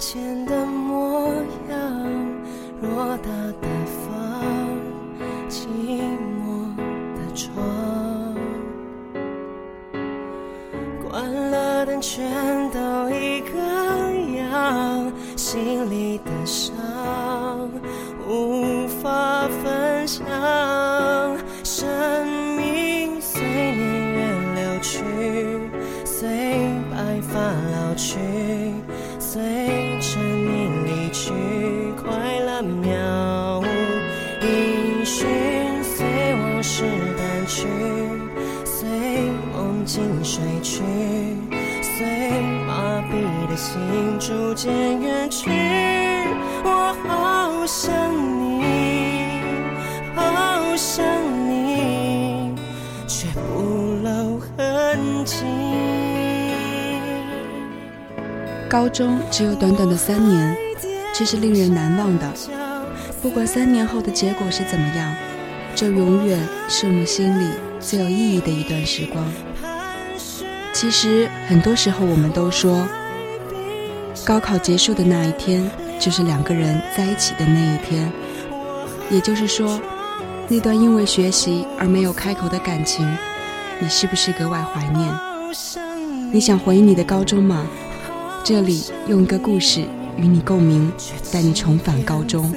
前的模样，偌大的房，寂寞的窗，关了灯，全都一个样，心里的伤无法分享，生命随年月流去，随白发老去。高中只有短短的三年，却是令人难忘的。不管三年后的结果是怎么样，这永远是我们心里最有意义的一段时光。其实很多时候我们都说，高考结束的那一天就是两个人在一起的那一天。也就是说，那段因为学习而没有开口的感情，你是不是格外怀念？你想回忆你的高中吗？这里用一个故事与你共鸣，带你重返高中。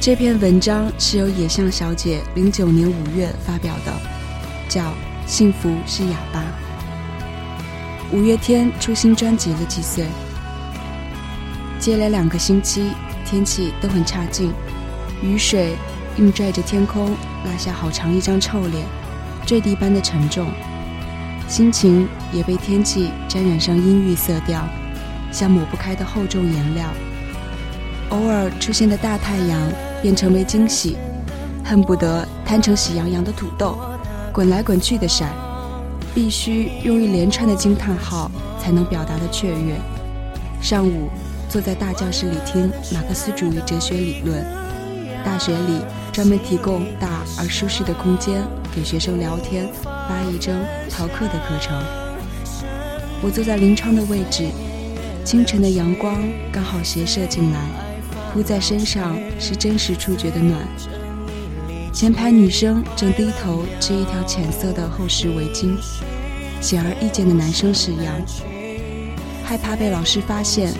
这篇文章是由野象小姐零九年五月发表的，叫《幸福是哑巴》。五月天出新专辑了几岁？接连两个星期，天气都很差劲，雨水硬拽着天空，拉下好长一张臭脸，坠地般的沉重。心情也被天气沾染上阴郁色调，像抹不开的厚重颜料。偶尔出现的大太阳便成为惊喜，恨不得摊成喜洋洋的土豆，滚来滚去的闪，必须用一连串的惊叹号才能表达的雀跃。上午坐在大教室里听马克思主义哲学理论，大学里专门提供大而舒适的空间给学生聊天、发一征、逃课的课程。我坐在临窗的位置，清晨的阳光刚好斜射进来。铺在身上是真实触觉的暖。前排女生正低头织一条浅色的厚实围巾，显而易见的男生是样，害怕被老师发现，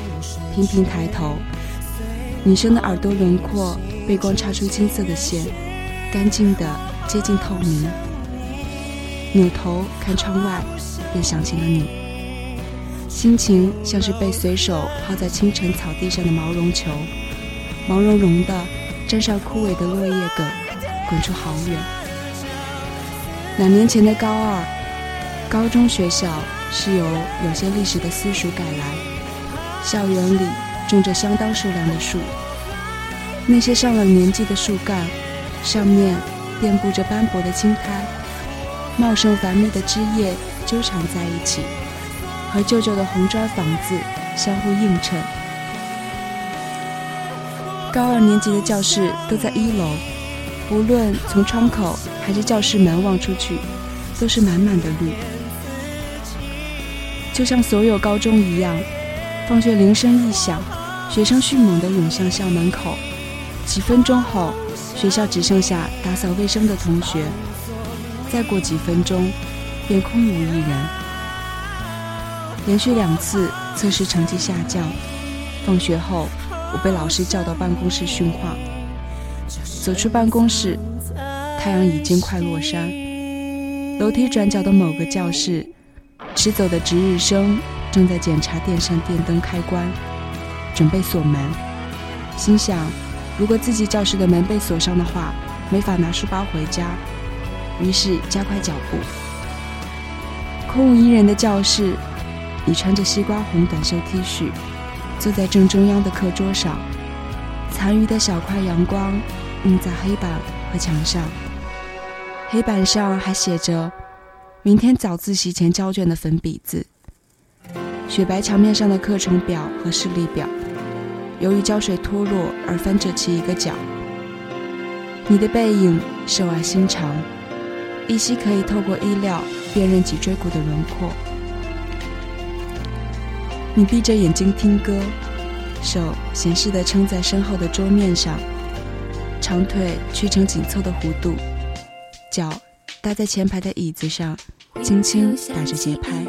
频频抬头。女生的耳朵轮廓被光插出金色的线，干净的接近透明。扭头看窗外，便想起了你，心情像是被随手抛在清晨草地上的毛绒球。毛茸茸的，沾上枯萎的落叶梗，滚出好远。两年前的高二，高中学校是由有些历史的私塾改来，校园里种着相当数量的树，那些上了年纪的树干，上面遍布着斑驳的青苔，茂盛繁密的枝叶纠缠在一起，和旧旧的红砖房子相互映衬。高二年级的教室都在一楼，无论从窗口还是教室门望出去，都是满满的绿。就像所有高中一样，放学铃声一响，学生迅猛地涌向校门口。几分钟后，学校只剩下打扫卫生的同学。再过几分钟，便空无一人。连续两次测试成绩下降，放学后。我被老师叫到办公室训话。走出办公室，太阳已经快落山。楼梯转角的某个教室，迟走的值日生正在检查电扇电灯开关，准备锁门。心想，如果自己教室的门被锁上的话，没法拿书包回家。于是加快脚步。空无一人的教室，你穿着西瓜红短袖 T 恤。坐在正中央的课桌上，残余的小块阳光映在黑板和墙上。黑板上还写着“明天早自习前交卷”的粉笔字。雪白墙面上的课程表和视力表，由于胶水脱落而翻折起一个角。你的背影瘦而心长，依稀可以透过衣料辨认脊椎骨的轮廓。你闭着眼睛听歌，手闲适地撑在身后的桌面上，长腿曲成紧凑的弧度，脚搭在前排的椅子上，轻轻打着节拍。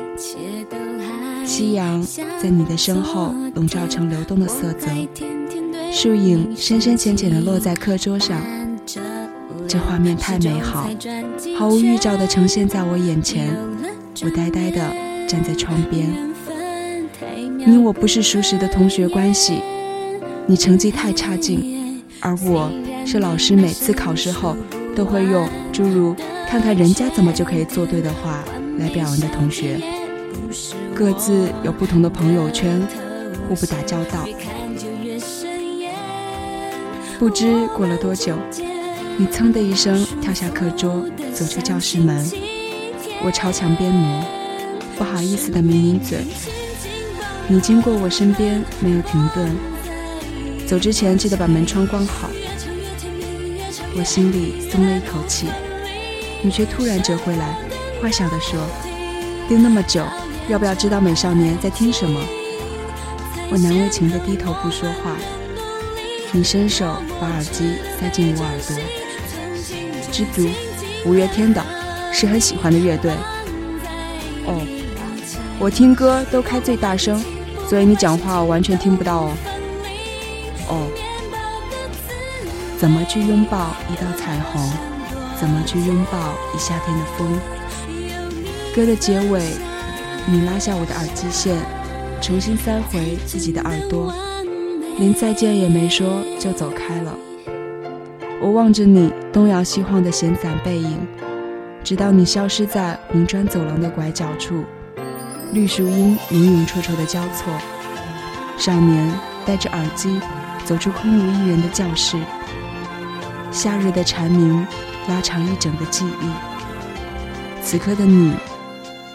夕阳在你的身后笼罩成流动的色泽，树影深深浅浅地落在课桌上，这画面太美好，毫无预兆地呈现在我眼前。我呆呆地站在窗边。你我不是熟识的同学关系，你成绩太差劲，而我是老师每次考试后都会用诸如“看看人家怎么就可以做对”的话来表扬的同学。各自有不同的朋友圈，互不打交道。不知过了多久，你噌的一声跳下课桌，走出教室门。我朝墙边挪，不好意思的抿抿嘴。你经过我身边，没有停顿。走之前记得把门窗关好。我心里松了一口气，你却突然折回来，坏笑地说：“盯那么久，要不要知道美少年在听什么？”我难为情地低头不说话。你伸手把耳机塞进我耳朵，知足，五月天的，是很喜欢的乐队。哦，我听歌都开最大声，所以你讲话我完全听不到哦。哦，怎么去拥抱一道彩虹？怎么去拥抱一夏天的风？歌的结尾，你拉下我的耳机线，重新塞回自己的耳朵。连再见也没说就走开了。我望着你东摇西晃的闲散背影，直到你消失在明砖走廊的拐角处，绿树荫影影绰绰的交错。少年戴着耳机走出空无一人的教室。夏日的蝉鸣拉长一整个记忆。此刻的你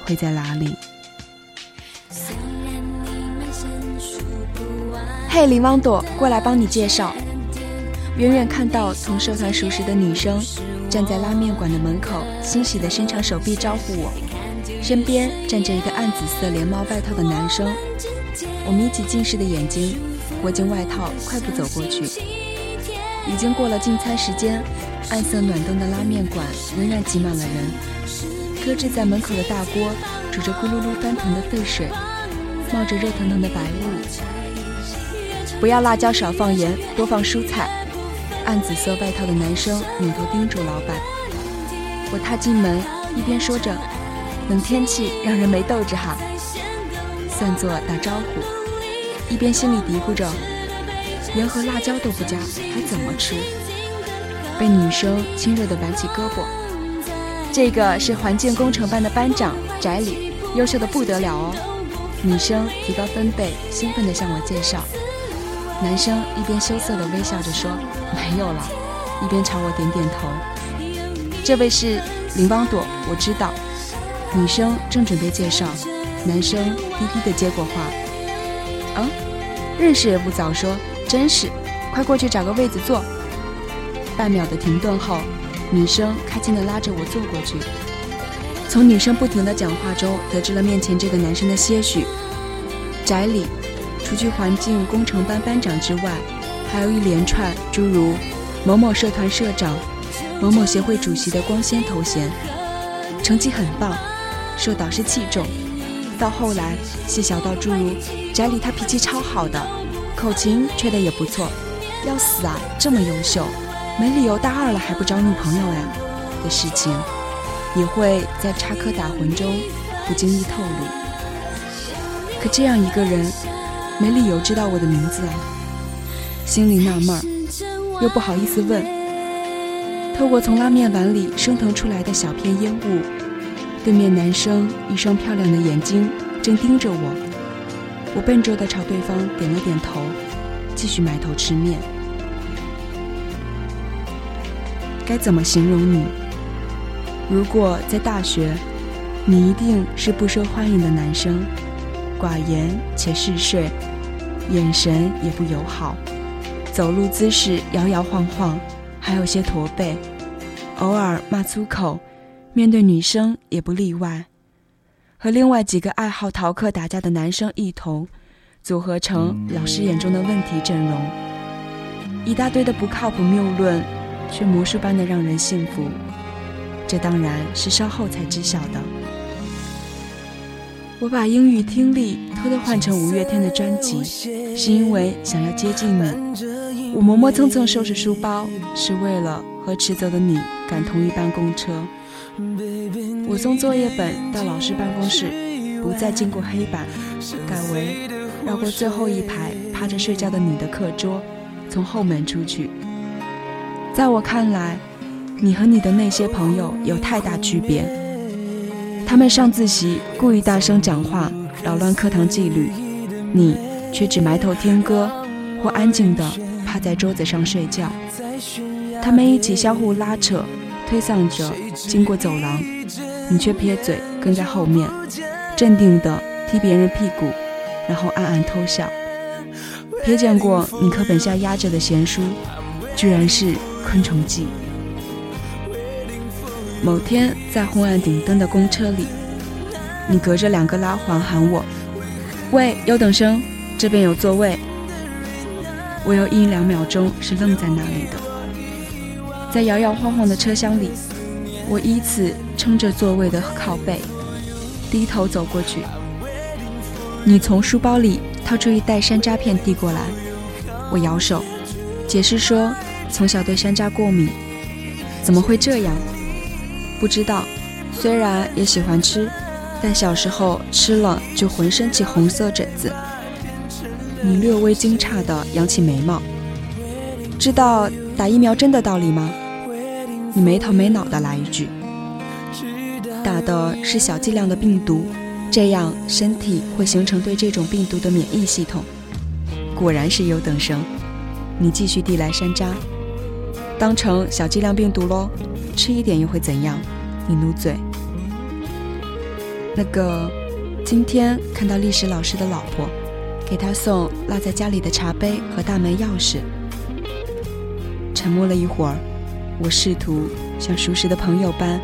会在哪里？嘿，林汪朵，过来帮你介绍。远远看到同社团熟识的女生站在拉面馆的门口，欣喜地伸长手臂招呼我。身边站着一个暗紫色连帽外套的男生。我眯起近视的眼睛，裹紧外套，快步走过去。已经过了进餐时间，暗色暖灯的拉面馆仍然挤满了人。搁置在门口的大锅煮着咕噜噜翻腾的沸水，冒着热腾腾的白雾。不要辣椒，少放盐，多放蔬菜。暗紫色外套的男生扭头叮嘱老板。我踏进门，一边说着“冷天气让人没斗志哈”，算作打招呼，一边心里嘀咕着：盐和辣椒都不加，还怎么吃？被女生亲热地挽起胳膊。这个是环境工程班的班长翟里，优秀的不得了哦。女生提高分贝，兴奋地向我介绍。男生一边羞涩地微笑着说：“没有了。”一边朝我点点头。这位是林邦朵，我知道。女生正准备介绍，男生低低地接过话：“嗯，认识也不早说，真是，快过去找个位子坐。”半秒的停顿后，女生开心地拉着我坐过去。从女生不停的讲话中，得知了面前这个男生的些许。翟里。除去环境工程班班长之外，还有一连串诸如某某社团社长、某某协会主席的光鲜头衔，成绩很棒，受导师器重。到后来，细小到诸如翟里他脾气超好的，口琴吹得也不错，要死啊，这么优秀，没理由大二了还不找女朋友哎的事情，也会在插科打诨中不经意透露。可这样一个人。没理由知道我的名字啊，心里纳闷儿，又不好意思问。透过从拉面碗里升腾出来的小片烟雾，对面男生一双漂亮的眼睛正盯着我。我笨拙地朝对方点了点头，继续埋头吃面。该怎么形容你？如果在大学，你一定是不受欢迎的男生。寡言且嗜睡，眼神也不友好，走路姿势摇摇晃晃，还有些驼背，偶尔骂粗口，面对女生也不例外。和另外几个爱好逃课打架的男生一同，组合成老师眼中的问题阵容。一大堆的不靠谱谬论，却魔术般的让人信服。这当然是稍后才知晓的。我把英语听力偷偷换成五月天的专辑，是因为想要接近你，我磨磨蹭蹭收拾书包，是为了和迟走的你赶同一班公车。我送作业本到老师办公室，不再经过黑板，改为绕过最后一排趴着睡觉的你的课桌，从后门出去。在我看来，你和你的那些朋友有太大区别。他们上自习故意大声讲话，扰乱课堂纪律，你却只埋头听歌，或安静地趴在桌子上睡觉。他们一起相互拉扯。推搡着经过走廊，你却撇嘴跟在后面，镇定地踢别人屁股，然后暗暗偷笑。瞥见过你课本下压着的闲书，居然是《昆虫记》。某天在昏暗顶灯的公车里，你隔着两个拉环喊我：“喂，优等生，这边有座位。”我有一两秒钟是愣在那里的。在摇摇晃晃的车厢里，我依次撑着座位的靠背，低头走过去。你从书包里掏出一袋山楂片递过来，我摇手，解释说从小对山楂过敏。怎么会这样？不知道。虽然也喜欢吃，但小时候吃了就浑身起红色疹子。你略微惊诧地扬起眉毛。知道打疫苗针的道理吗？你没头没脑的来一句：“打的是小剂量的病毒，这样身体会形成对这种病毒的免疫系统。”果然是优等生。你继续递来山楂，当成小剂量病毒喽，吃一点又会怎样？你努嘴。那个，今天看到历史老师的老婆，给他送落在家里的茶杯和大门钥匙。沉默了一会儿。我试图像熟识的朋友般，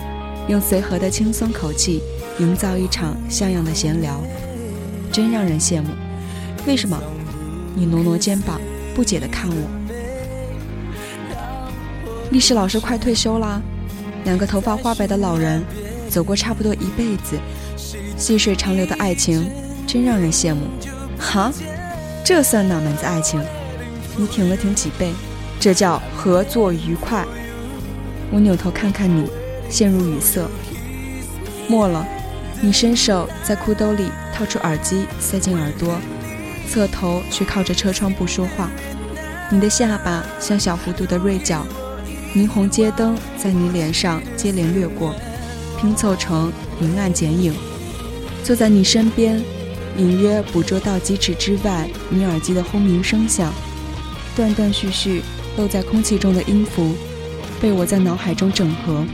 用随和的轻松口气营造一场像样的闲聊，真让人羡慕。为什么？你挪挪肩膀，不解地看我。历史老师快退休啦，两个头发花白的老人，走过差不多一辈子，细水长流的爱情，真让人羡慕。哈，这算哪门子爱情？你挺了挺脊背，这叫合作愉快。我扭头看看你，陷入语塞。末了，你伸手在裤兜里掏出耳机，塞进耳朵，侧头却靠着车窗不说话。你的下巴像小弧度的锐角，霓虹街灯在你脸上接连掠过，拼凑成明暗剪影。坐在你身边，隐约捕捉到几尺之外你耳机的轰鸣声响，断断续续漏在空气中的音符。被我在脑海中整合，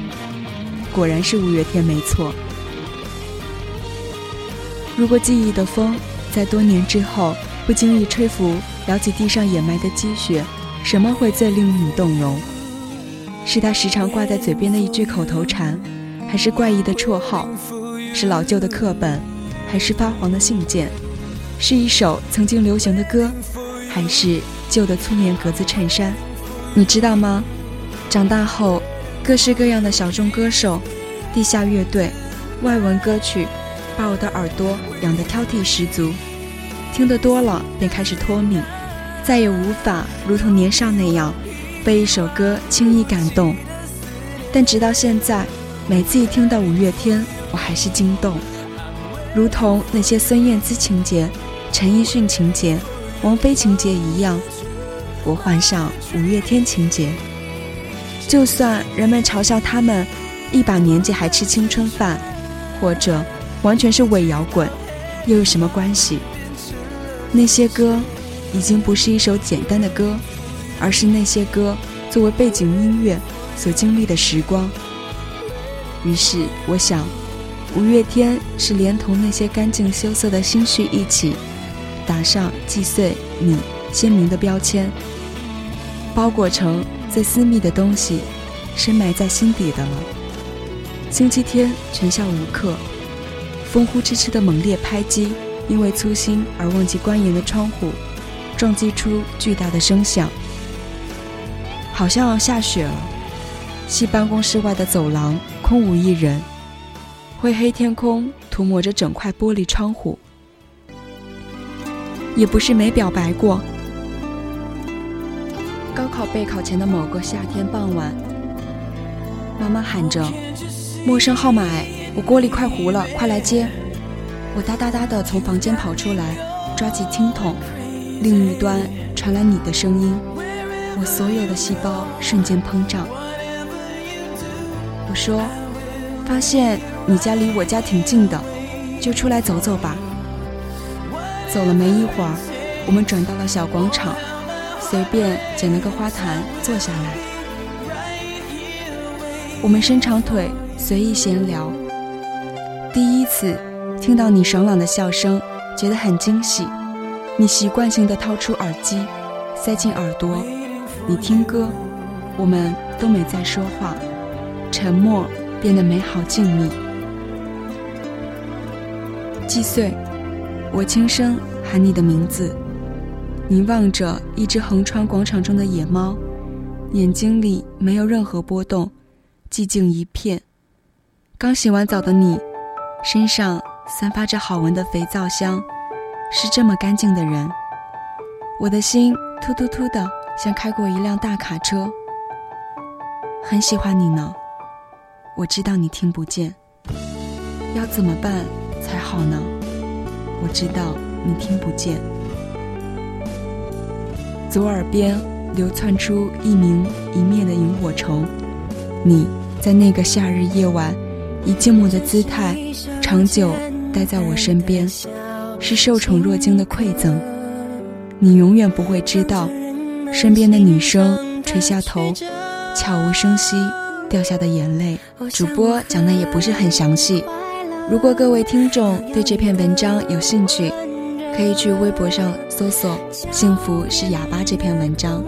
果然是五月天没错。如果记忆的风在多年之后不经意吹拂，撩起地上掩埋的积雪，什么会最令你动容？是他时常挂在嘴边的一句口头禅，还是怪异的绰号？是老旧的课本，还是发黄的信件？是一首曾经流行的歌，还是旧的粗棉格子衬衫？你知道吗？长大后，各式各样的小众歌手、地下乐队、外文歌曲，把我的耳朵养得挑剔十足。听得多了，便开始脱敏，再也无法如同年少那样被一首歌轻易感动。但直到现在，每次一听到五月天，我还是惊动，如同那些孙燕姿情节、陈奕迅情节、王菲情节一样，我患上五月天情节。就算人们嘲笑他们一把年纪还吃青春饭，或者完全是伪摇滚，又有什么关系？那些歌已经不是一首简单的歌，而是那些歌作为背景音乐所经历的时光。于是我想，五月天是连同那些干净羞涩的心绪一起，打上击碎你鲜明的标签，包裹成。最私密的东西，深埋在心底的了。星期天全校无课，风呼哧哧的猛烈拍击，因为粗心而忘记关严的窗户，撞击出巨大的声响。好像要下雪了。系办公室外的走廊空无一人，灰黑天空涂抹着整块玻璃窗户。也不是没表白过。高考备考前的某个夏天傍晚，妈妈喊着：“陌生号码，我锅里快糊了，快来接！”我哒哒哒的从房间跑出来，抓起听筒，另一端传来你的声音，我所有的细胞瞬间膨胀。我说：“发现你家离我家挺近的，就出来走走吧。”走了没一会儿，我们转到了小广场。随便捡了个花坛坐下来，我们伸长腿随意闲聊。第一次听到你爽朗的笑声，觉得很惊喜。你习惯性的掏出耳机，塞进耳朵，你听歌，我们都没再说话，沉默变得美好静谧。季岁？我轻声喊你的名字。凝望着一只横穿广场中的野猫，眼睛里没有任何波动，寂静一片。刚洗完澡的你，身上散发着好闻的肥皂香，是这么干净的人。我的心突突突的，像开过一辆大卡车。很喜欢你呢，我知道你听不见，要怎么办才好呢？我知道你听不见。左耳边流窜出一明一灭的萤火虫，你在那个夏日夜晚，以静默的姿态，长久待在我身边，是受宠若惊的馈赠。你永远不会知道，身边的女生垂下头，悄无声息掉下的眼泪。主播讲的也不是很详细，如果各位听众对这篇文章有兴趣。可以去微博上搜索“幸福是哑巴”这篇文章。